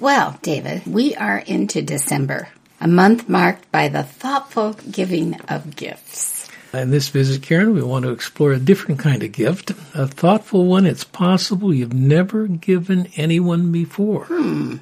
Well, David, we are into December, a month marked by the thoughtful giving of gifts. In this visit, Karen, we want to explore a different kind of gift, a thoughtful one. It's possible you've never given anyone before. Hmm.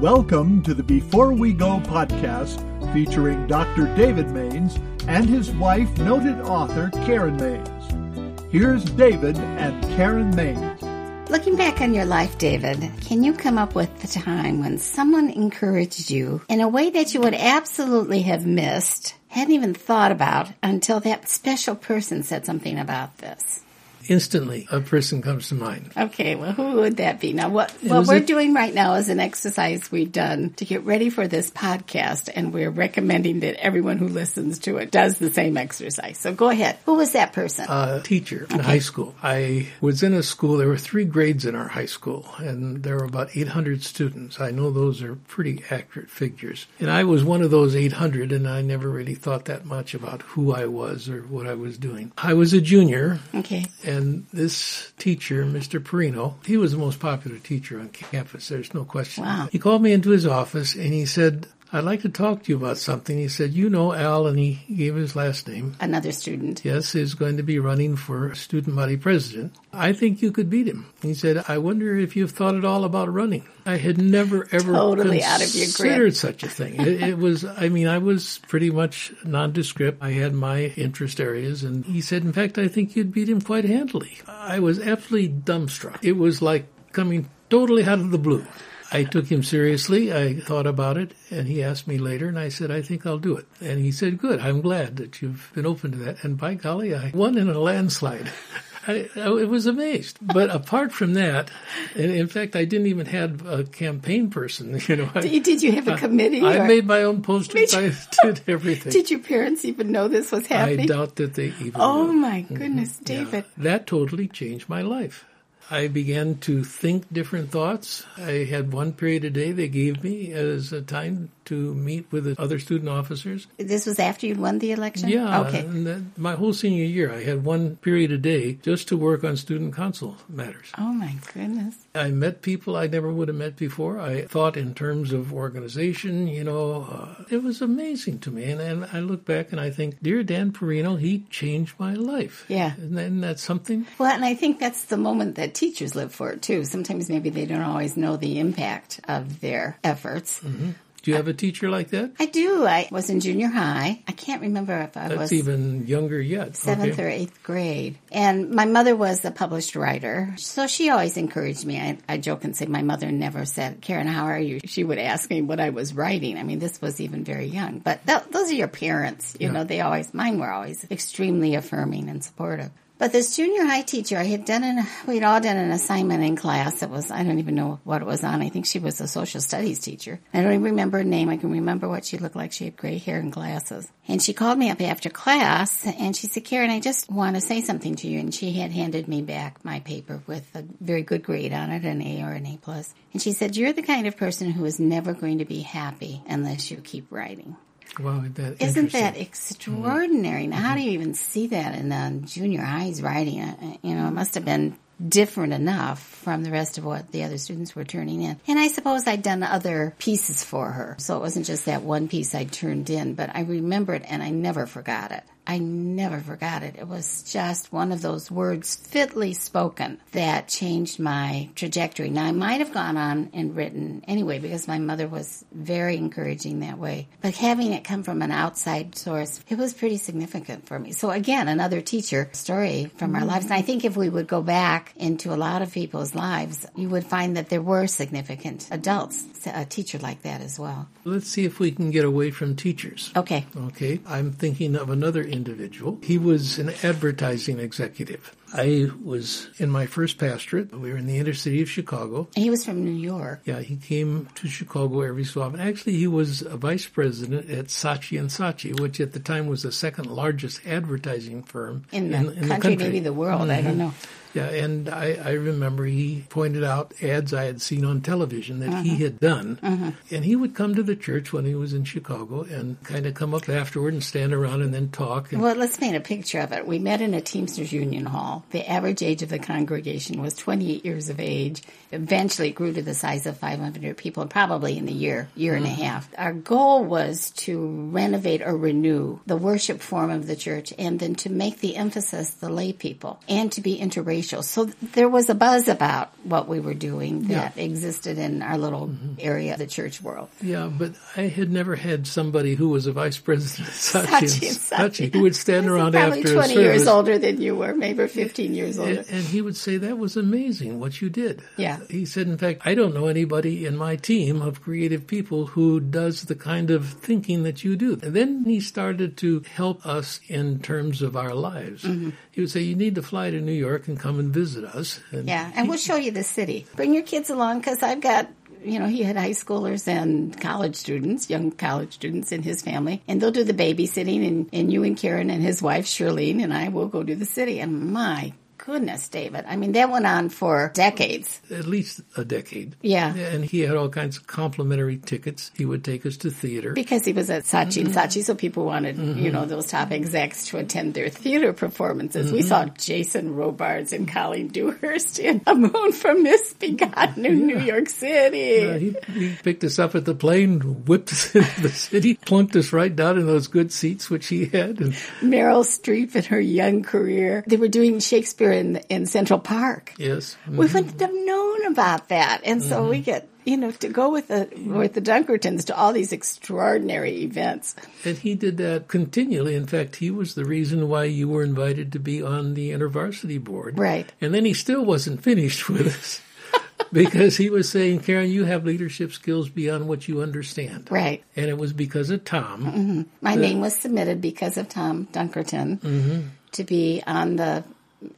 Welcome to the Before We Go podcast featuring Dr. David Mains and his wife, noted author Karen Mains. Here's David and Karen Mains. Looking back on your life, David, can you come up with the time when someone encouraged you in a way that you would absolutely have missed, hadn't even thought about until that special person said something about this? Instantly a person comes to mind. Okay, well, who would that be? Now, what, what we're a- doing right now is an exercise we've done to get ready for this podcast, and we're recommending that everyone who listens to it does the same exercise. So go ahead. Who was that person? A teacher in high school. I was in a school, there were three grades in our high school, and there were about 800 students. I know those are pretty accurate figures. And I was one of those 800, and I never really thought that much about who I was or what I was doing. I was a junior. Okay. And and this teacher, Mr. Perino, he was the most popular teacher on campus. There's no question. Wow. He called me into his office and he said, I'd like to talk to you about something. He said, You know Al, and he gave his last name. Another student. Yes, is going to be running for student body president. I think you could beat him. He said, I wonder if you've thought at all about running. I had never, ever totally out of your considered such a thing. it, it was, I mean, I was pretty much nondescript. I had my interest areas, and he said, In fact, I think you'd beat him quite handily. I was absolutely dumbstruck. It was like coming totally out of the blue. I took him seriously. I thought about it, and he asked me later, and I said, I think I'll do it. And he said, Good, I'm glad that you've been open to that. And by golly, I won in a landslide. I, I was amazed. But apart from that, and in fact, I didn't even have a campaign person. You know, I, did you have a committee? I, I made my own posters. I did everything. Did your parents even know this was happening? I doubt that they even. Oh knew. my goodness, mm-hmm. David! Yeah. That totally changed my life. I began to think different thoughts. I had one period a day they gave me as a time to meet with the other student officers. This was after you won the election? Yeah. Okay. That, my whole senior year, I had one period a day just to work on student council matters. Oh my goodness. I met people I never would have met before. I thought in terms of organization, you know, uh, it was amazing to me. And, and I look back and I think, dear Dan Perino, he changed my life. Yeah. That's something. Well, and I think that's the moment that teachers live for too. Sometimes maybe they don't always know the impact of their efforts. Mm-hmm. Do you have a teacher like that? I do. I was in junior high. I can't remember if I That's was even younger yet. Seventh okay. or eighth grade. And my mother was a published writer, so she always encouraged me. I, I joke and say my mother never said, "Karen, how are you?" She would ask me what I was writing. I mean, this was even very young. But th- those are your parents. You yeah. know, they always mine were always extremely affirming and supportive. But this junior high teacher, I had done an, we'd all done an assignment in class that was, I don't even know what it was on. I think she was a social studies teacher. I don't even remember her name. I can remember what she looked like. She had gray hair and glasses. And she called me up after class and she said, Karen, I just want to say something to you. And she had handed me back my paper with a very good grade on it, an A or an A plus. And she said, you're the kind of person who is never going to be happy unless you keep writing. Wow, that isn't that extraordinary? Mm-hmm. Now, how do you even see that in the junior high's writing? You know, it must have been different enough from the rest of what the other students were turning in. And I suppose I'd done other pieces for her. So it wasn't just that one piece I turned in, but I remember it and I never forgot it. I never forgot it. It was just one of those words fitly spoken that changed my trajectory. Now, I might have gone on and written anyway because my mother was very encouraging that way. But having it come from an outside source, it was pretty significant for me. So, again, another teacher story from our mm-hmm. lives. And I think if we would go back into a lot of people's lives, you would find that there were significant adults, a teacher like that as well. Let's see if we can get away from teachers. Okay. Okay. I'm thinking of another individual. He was an advertising executive. I was in my first pastorate. We were in the inner city of Chicago. He was from New York. Yeah, he came to Chicago every so often. Actually, he was a vice president at Saatchi and Saatchi, which at the time was the second largest advertising firm in the, in, in country, the country, maybe the world. Mm-hmm. I don't know. Yeah, and I, I remember he pointed out ads I had seen on television that he uh-huh. had done. Uh-huh. And he would come to the church when he was in Chicago and kind of come up afterward and stand around and then talk. And Well, let's paint a picture of it. We met in a Teamsters Union Hall. The average age of the congregation was 28 years of age. Eventually, it grew to the size of 500 people, probably in a year, year and a uh-huh. half. Our goal was to renovate or renew the worship form of the church, and then to make the emphasis the lay people, and to be interracial. So there was a buzz about what we were doing that existed in our little area of the church world. yeah, but I had never had somebody who was a vice president of Saatchi, Saatchi and and Saatchi Saatchi. who would stand around Probably after 20 a years older than you were, maybe 15 years older. And, and he would say, that was amazing what you did. Yeah. He said, in fact, I don't know anybody in my team of creative people who does the kind of thinking that you do. And then he started to help us in terms of our lives. Mm-hmm. He would say, you need to fly to New York and come and visit us. And Yeah, and we'll show you the city. Bring your kids along because I've got, you know, he had high schoolers and college students, young college students in his family, and they'll do the babysitting, and, and you and Karen and his wife, Shirlene, and I will go to the city. And my goodness, David. I mean, that went on for decades. at least a decade. Yeah. And he had all kinds of complimentary tickets. He would take us to theater. Because he was at Saatchi and Mm-hmm. Saatchi, so people wanted, you know, those top execs to attend their theater performances. We Mm-hmm. saw Jason Robards and Colleen Dewhurst in A Moon from Misbegotten in New York City. Uh, he, he picked us up at the plane, whipped us into the city, plunked us right down in those good seats which he had, and Meryl Streep in her young career. They were doing Shakespeare in, in Central Park. yes, We mm-hmm. wouldn't have known about that. And so we mm-hmm. get, you know, to go with the, with the Dunkertons to all these extraordinary events. And he did that continually. In fact, he was the reason why you were invited to be on the InterVarsity board. Right. And then he still wasn't finished with us because he was saying, Karen, you have leadership skills beyond what you understand. Right. And it was because of Tom. Mm-hmm. My name was submitted because of Tom Dunkerton to be on the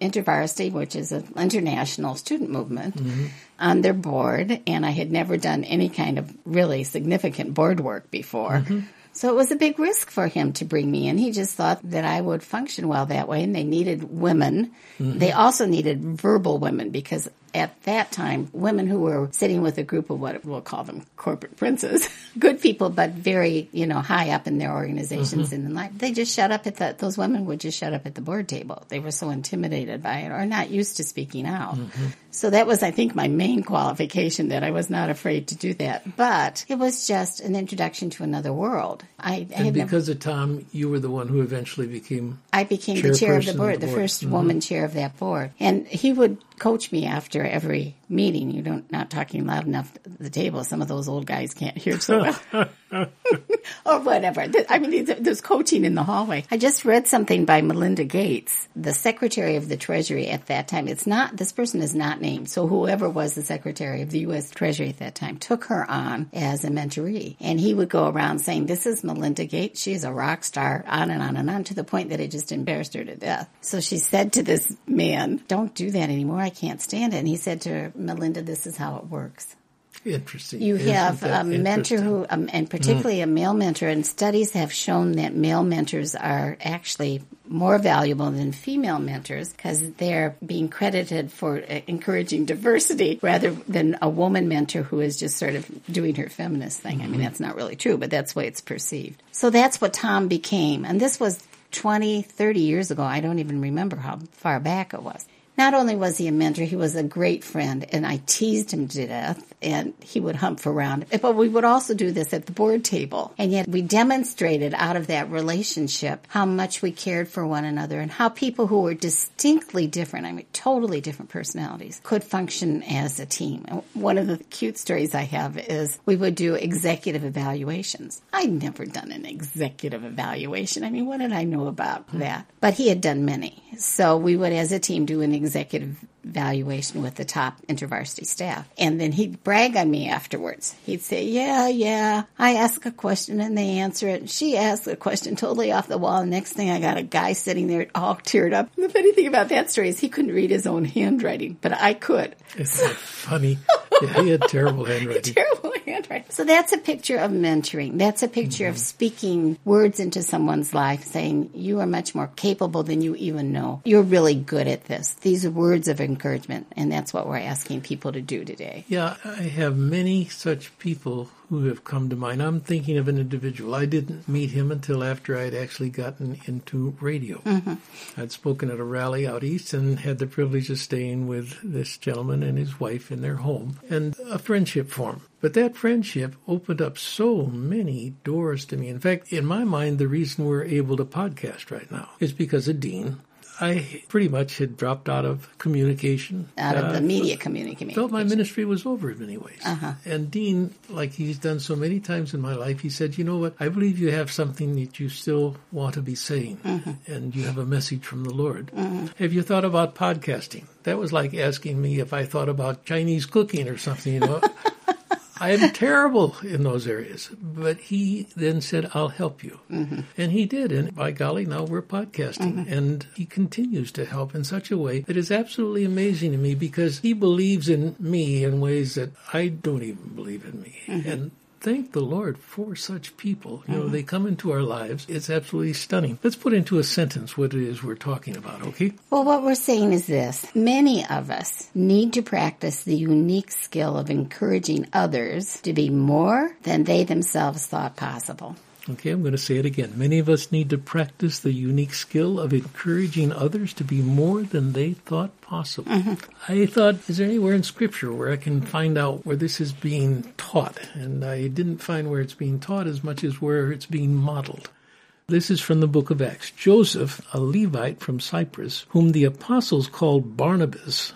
InterVarsity, which is an international student movement, mm-hmm. on their board. And I had never done any kind of really significant board work before. Mm-hmm. So it was a big risk for him to bring me in. He just thought that I would function well that way, and they needed women. Mm-hmm. They also needed verbal women because at that time, women who were sitting with a group of what we'll call them corporate princes, good people, but very, you know, high up in their organizations mm-hmm. and in life, they just shut up at the, those women would just shut up at the board table. They were so intimidated by it or not used to speaking out. Mm-hmm. So that was, I think, my main qualification that I was not afraid to do that. But it was just an introduction to another world. I, I And had never, because of Tom, you were the one who eventually became I became the chair of the board, the the board. 1st mm-hmm. woman chair of that board. And he would coach me after every meeting. You don't not talking loud enough at the table. Some of those old guys can't hear so well. Or whatever. I mean, there's- there's coaching in the hallway. I just read something by Melinda Gates, the Secretary of the Treasury at that time. It's not, this person is not named. So whoever was the Secretary of the U.S. Treasury at that time took her on as a mentoree. And he would go around saying, this is Melinda Gates. She's a rock star, on and on and on, to the point that it just embarrassed her to death. So she said to this man, don't do that anymore. I can't stand it. And he said to her, Melinda, this is how it works. Interesting. You Isn't have a mentor who, um, and particularly a male mentor, and studies have shown that male mentors are actually more valuable than female mentors because they're being credited for uh, encouraging diversity rather than a woman mentor who is just sort of doing her feminist thing. I mean, that's not really true, but that's the way it's perceived. So that's what Tom became. And this was 20, 30 years ago. I don't even remember how far back it was. Not only was he a mentor, he was a great friend, and I teased him to death, and he would hump around. But we would also do this at the board table, and yet we demonstrated out of that relationship how much we cared for one another and how people who were distinctly different, I mean, totally different personalities, could function as a team. And One of the cute stories I have is we would do executive evaluations. I'd never done an executive evaluation. I mean, what did I know about that? But he had done many. So we would, as a team, do an executive evaluation with the top intervarsity staff. And then he'd brag on me afterwards. He'd say, Yeah, yeah, I ask a question and they answer it. She asks a question totally off the wall. The next thing I got a guy sitting there all teared up. And the funny thing about that story is he couldn't read his own handwriting, but I could. Isn't that funny? yeah, he had terrible handwriting. Terrible handwriting. So that's a picture of mentoring. That's a picture mm-hmm. of speaking words into someone's life, saying, You are much more capable than you even know. You're really good at this. These words of encouragement. And that's what we're asking people to do today. Yeah, I have many such people who have come to mind. I'm thinking of an individual. I didn't meet him until after I'd actually gotten into radio. Mm-hmm. I'd spoken at a rally out east and had the privilege of staying with this gentleman and his wife in their home, and a friendship formed. But that friendship opened up so many doors to me. In fact, in my mind, the reason we're able to podcast right now is because of Dean I pretty much had dropped out of communication. Out of uh, the media communication. Felt my ministry was over in many ways. Uh-huh. And Dean, like he's done so many times in my life, he said, you know what, I believe you have something that you still want to be saying uh-huh. and you have a message from the Lord. Uh-huh. Have you thought about podcasting? That was like asking me if I thought about Chinese cooking or something, you know. I am terrible in those areas. But he then said, I'll help you. Mm-hmm. And he did. And by golly, now we're podcasting. Mm-hmm. And he continues to help in such a way that is absolutely amazing to me because he believes in me in ways that I don't even believe in me. Mm-hmm. And thank the Lord for such people. You know, mm-hmm. they come into our lives. It's absolutely stunning. Let's put into a sentence what it is we're talking about, okay? Well, what we're saying is this many of us need to practice the unique skill of encouraging others to be more than they themselves thought possible. Okay, I'm going to say it again. Many of us need to practice the unique skill of encouraging others to be more than they thought possible. Mm-hmm. I thought, is there anywhere in Scripture where I can find out where this is being taught? And I didn't find where it's being taught as much as where it's being modeled. This is from the book of Acts. Joseph, a Levite from Cyprus, whom the apostles called Barnabas,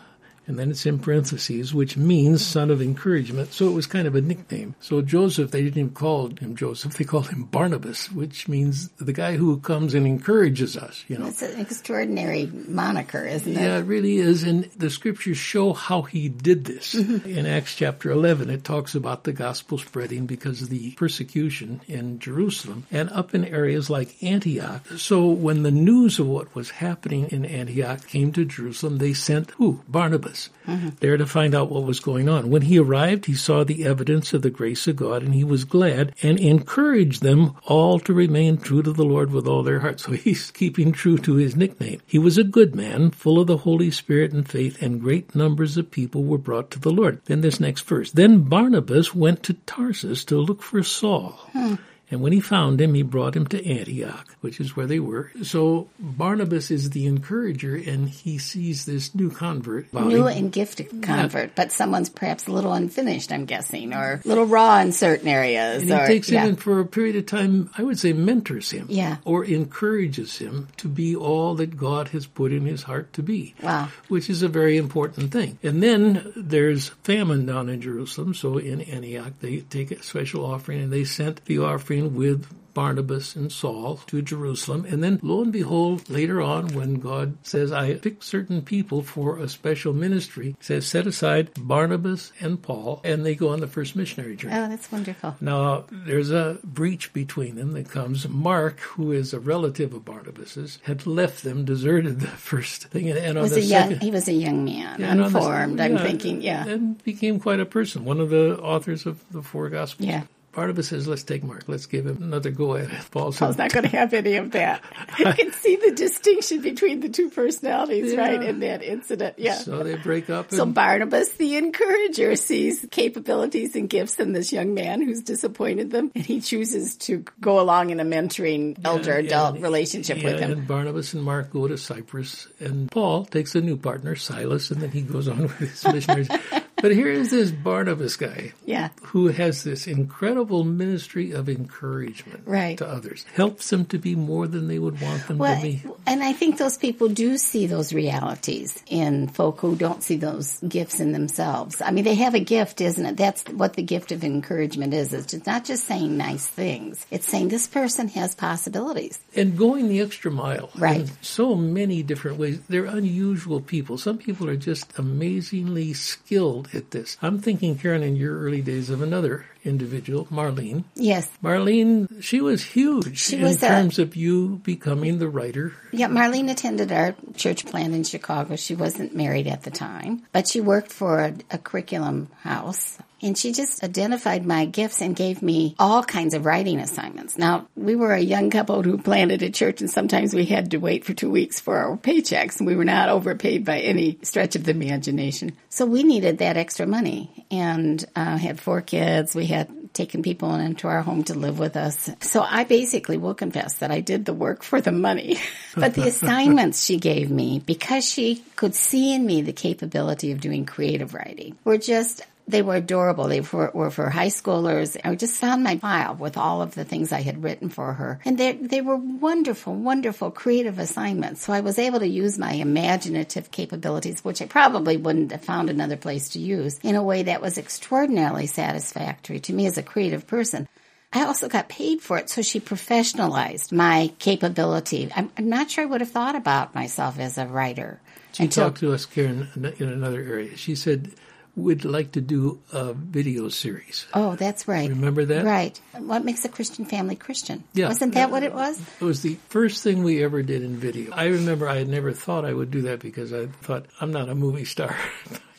and then it's in parentheses, which means son of encouragement. So it was kind of a nickname. So Joseph, they didn't even call him Joseph, they called him Barnabas, which means the guy who comes and encourages us, you know. It's an extraordinary moniker, isn't it? Yeah, it really is. And the scriptures show how he did this. Mm-hmm. In Acts chapter 11, it talks about the gospel spreading because of the persecution in Jerusalem and up in areas like Antioch. So when the news of what was happening in Antioch came to Jerusalem, they sent who? Barnabas mm-hmm. there to find out what was going on. When he arrived, he saw the evidence of the grace of God and he was glad and encouraged them all to remain true to the Lord with all their heart. So he's keeping true to his nickname. He was a good man, full of the Holy Spirit and faith, and great numbers of people were brought to the Lord. Then this next verse. Then Barnabas went to Tarsus to look for Saul. Hmm. And when he found him, he brought him to Antioch, which is where they were. So Barnabas is the encourager, and he sees this new convert. New and gifted convert, yeah. but someone's perhaps a little unfinished, I'm guessing, or a little raw in certain areas. And or, he takes yeah. him and for a period of time, I would say mentors him. Yeah. Or encourages him to be all that God has put in his heart to be. Wow. Which is a very important thing. And then there's famine down in Jerusalem, so in Antioch, they take a special offering and they sent the offering with Barnabas and Saul to Jerusalem. And then, lo and behold, later on, when God says, I pick certain people for a special ministry, says, set aside Barnabas and Paul, and they go on the first missionary journey. Oh, that's wonderful. Now, there's a breach between them that comes. Mark, who is a relative of Barnabas's, had left them, deserted the first thing. And, was on the young, second, he was a young man, unformed, the, I'm thinking, yeah. And became quite a person, one of the authors of the four Gospels. Yeah. Barnabas says, let's take Mark. Let's give him another go at it. Paul said, Paul's not going to have any of that. You can see the distinction between the two personalities, yeah. right, in that incident. Yeah. So they break up. so Barnabas, the encourager, sees capabilities and gifts in this young man who's disappointed them, and he chooses to go along in a mentoring elder yeah, adult relationship yeah, with him. And Barnabas and Mark go to Cyprus, and Paul takes a new partner, Silas, and then he goes on with his missionaries. But here is this Barnabas guy, yeah, who has this incredible ministry of encouragement right. to others, helps them to be more than they would want them well, to be. And I think those people do see those realities in folk who don't see those gifts in themselves. I mean, they have a gift, isn't it? That's what the gift of encouragement is. It's not just saying nice things; it's saying this person has possibilities and going the extra mile. Right. In so many different ways. They're unusual people. Some people are just amazingly skilled this. I'm thinking, Karen, in your early days of another individual, Marlene. Yes. Marlene, she was huge she in was terms a, of you becoming the writer. Yeah, Marlene attended our church plant in Chicago. She wasn't married at the time, but she worked for a, a curriculum house And she just identified my gifts and gave me all kinds of writing assignments. Now, we were a young couple who planted a church and sometimes we had to wait for two weeks for our paychecks. And we were not overpaid by any stretch of the imagination. So we needed that extra money and uh, had four kids. We had taken people into our home to live with us. So I basically will confess that I did the work for the money. but the assignments she gave me, because she could see in me the capability of doing creative writing, were just they were adorable. They were, were, for high schoolers. I just found my file with all of the things I had written for her. And they, they were wonderful, wonderful creative assignments. So I was able to use my imaginative capabilities, which I probably wouldn't have found another place to use, in a way that was extraordinarily satisfactory to me as a creative person. I also got paid for it, so she professionalized my capability. I'm, I'm not sure I would have thought about myself as a writer. She until, talked to us, Karen, in another area. She said, would like to do a video series. Oh, that's right. Remember that? Right. What makes a Christian family Christian? Yeah. Wasn't that what it was? It was the first thing we ever did in video. I remember I had never thought I would do that because I thought I'm not a movie star.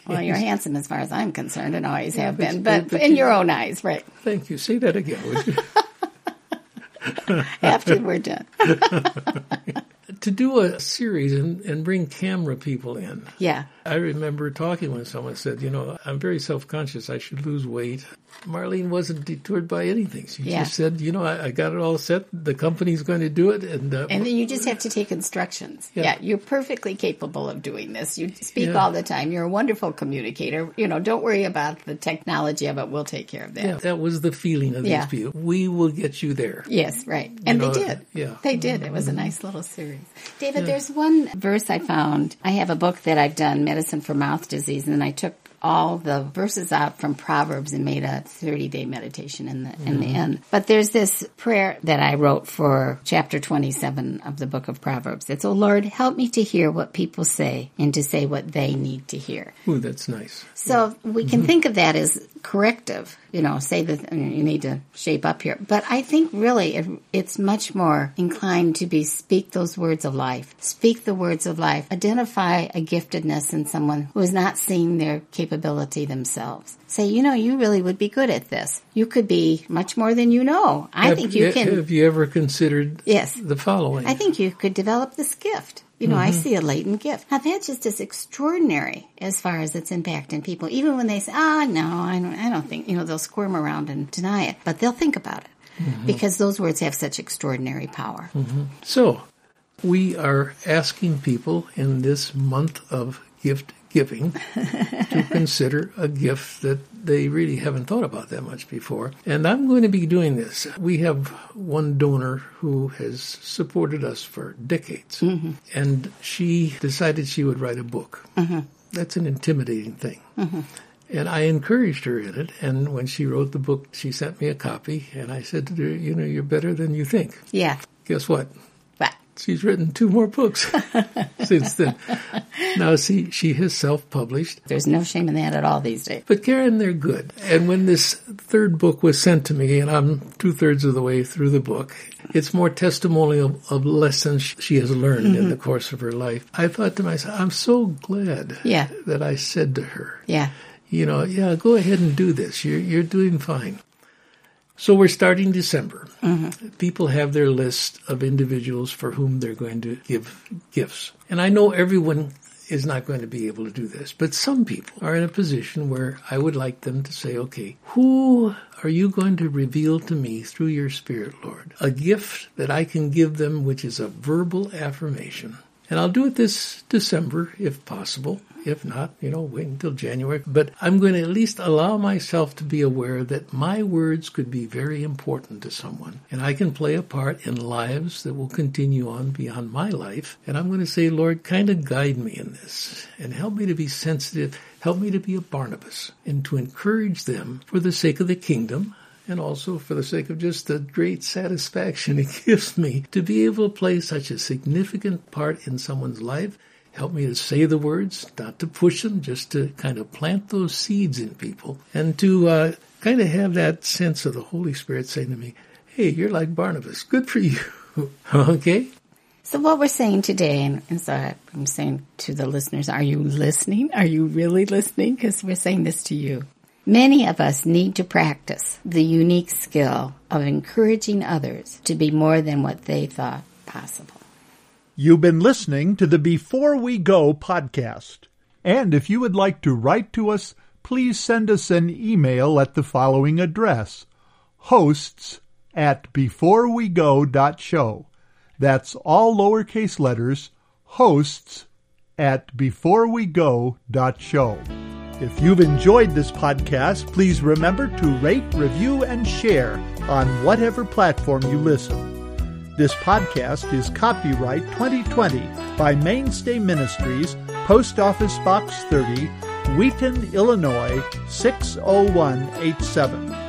Well, you're handsome as far as I'm concerned and always have been, but, but in you- your own eyes, right. Thank you. Say that again. After we're done. to do a series and, and bring camera people in. Yeah. I remember talking when someone said, you know, I'm very self conscious. I should lose weight. Marlene wasn't detoured by anything. She Yeah. just said, you know, I, I got it all set. The company's going to do it. And, uh, And then you just have to take instructions. Yeah. Yeah. you're perfectly capable of doing this. You speak Yeah. all the time. You're a wonderful communicator. You know, don't worry about the technology of it. We'll take care of that. yeah, that was the feeling of these people. We will get you there. Yes, right. And know, they did. yeah. They did. It was a nice little series. David, there's one verse I found. I have a book that I've done, Medicine for Mouth Disease, and I took all the verses out from Proverbs and made a 30 day meditation in the, in the end. But there's this prayer that I wrote for chapter 27 of the book of Proverbs. It's, Oh Lord, help me to hear what people say and to say what they need to hear. Ooh, that's nice. So we can mm-hmm. think of that as corrective, you know, say that you need to shape up here. But I think really it, it's much more inclined to be speak those words of life, speak the words of life, identify a giftedness in someone who is not seeing their capability themselves. Say, you know, you really would be good at this. You could be much more than you know. I have, think you can. Have you ever considered Yes. the following? I think you could develop this gift. You know, I mm-hmm. see a latent gift. Now that just is extraordinary as far as its impact in people. Even when they say, "Ah, no, I don't, I don't think," you know, they'll squirm around and deny it, but they'll think about it mm-hmm. because those words have such extraordinary power. Mm-hmm. So, we are asking people in this month of gift giving to consider a gift that they really haven't thought about that much before. And I'm going to be doing this. We have one donor who has supported us for decades, mm-hmm. and she decided she would write a book. Mm-hmm. That's an intimidating thing. Mm-hmm. And I encouraged her in it. And when she wrote the book, she sent me a copy. And I said to her, You know, you're better than you think. Yeah, Guess what? She's written two more books since then. Now, see, she has self published. there's no shame in that at all these days. But Karen, they're good. And when this third book was sent to me, and I'm two thirds of the way through the book, it's more testimonial of lessons she has learned in the mm-hmm. course of her life. I thought to myself, I'm so glad Yeah. that I said to her, Yeah, you know, yeah, go ahead and do this. You're, you're doing fine. So we're starting December. People have their list of individuals for whom they're going to give gifts. And I know everyone is not going to be able to do this, but some people are in a position where I would like them to say, okay, who are you going to reveal to me through your Spirit, Lord? A gift that I can give them, which is a verbal affirmation. And I'll do it this December, if possible. If not, you know, wait until January. But I'm going to at least allow myself to be aware that my words could be very important to someone. And I can play a part in lives that will continue on beyond my life. And I'm going to say, Lord, kind of guide me in this and help me to be sensitive. Help me to be a Barnabas and to encourage them for the sake of the kingdom and also for the sake of just the great satisfaction it gives me to be able to play such a significant part in someone's life. Help me to say the words, not to push them, just to kind of plant those seeds in people and to uh, kind of have that sense of the Holy Spirit saying to me, hey, you're like Barnabas. Good for you. okay? So what we're saying today, and, and so I'm saying to the listeners, are you listening? Are you really listening? Because we're saying this to you. Many of us need to practice the unique skill of encouraging others to be more than what they thought possible. You've been listening to the Before We Go podcast. And if you would like to write to us, please send us an email at the following address hosts at beforewego.show. That's all lowercase letters, hosts at beforewego.show. If you've enjoyed this podcast, please remember to rate, review, and share on whatever platform you listen. This podcast is copyright 2020 by Mainstay Ministries, Post Office Box 30, Wheaton, Illinois 60187.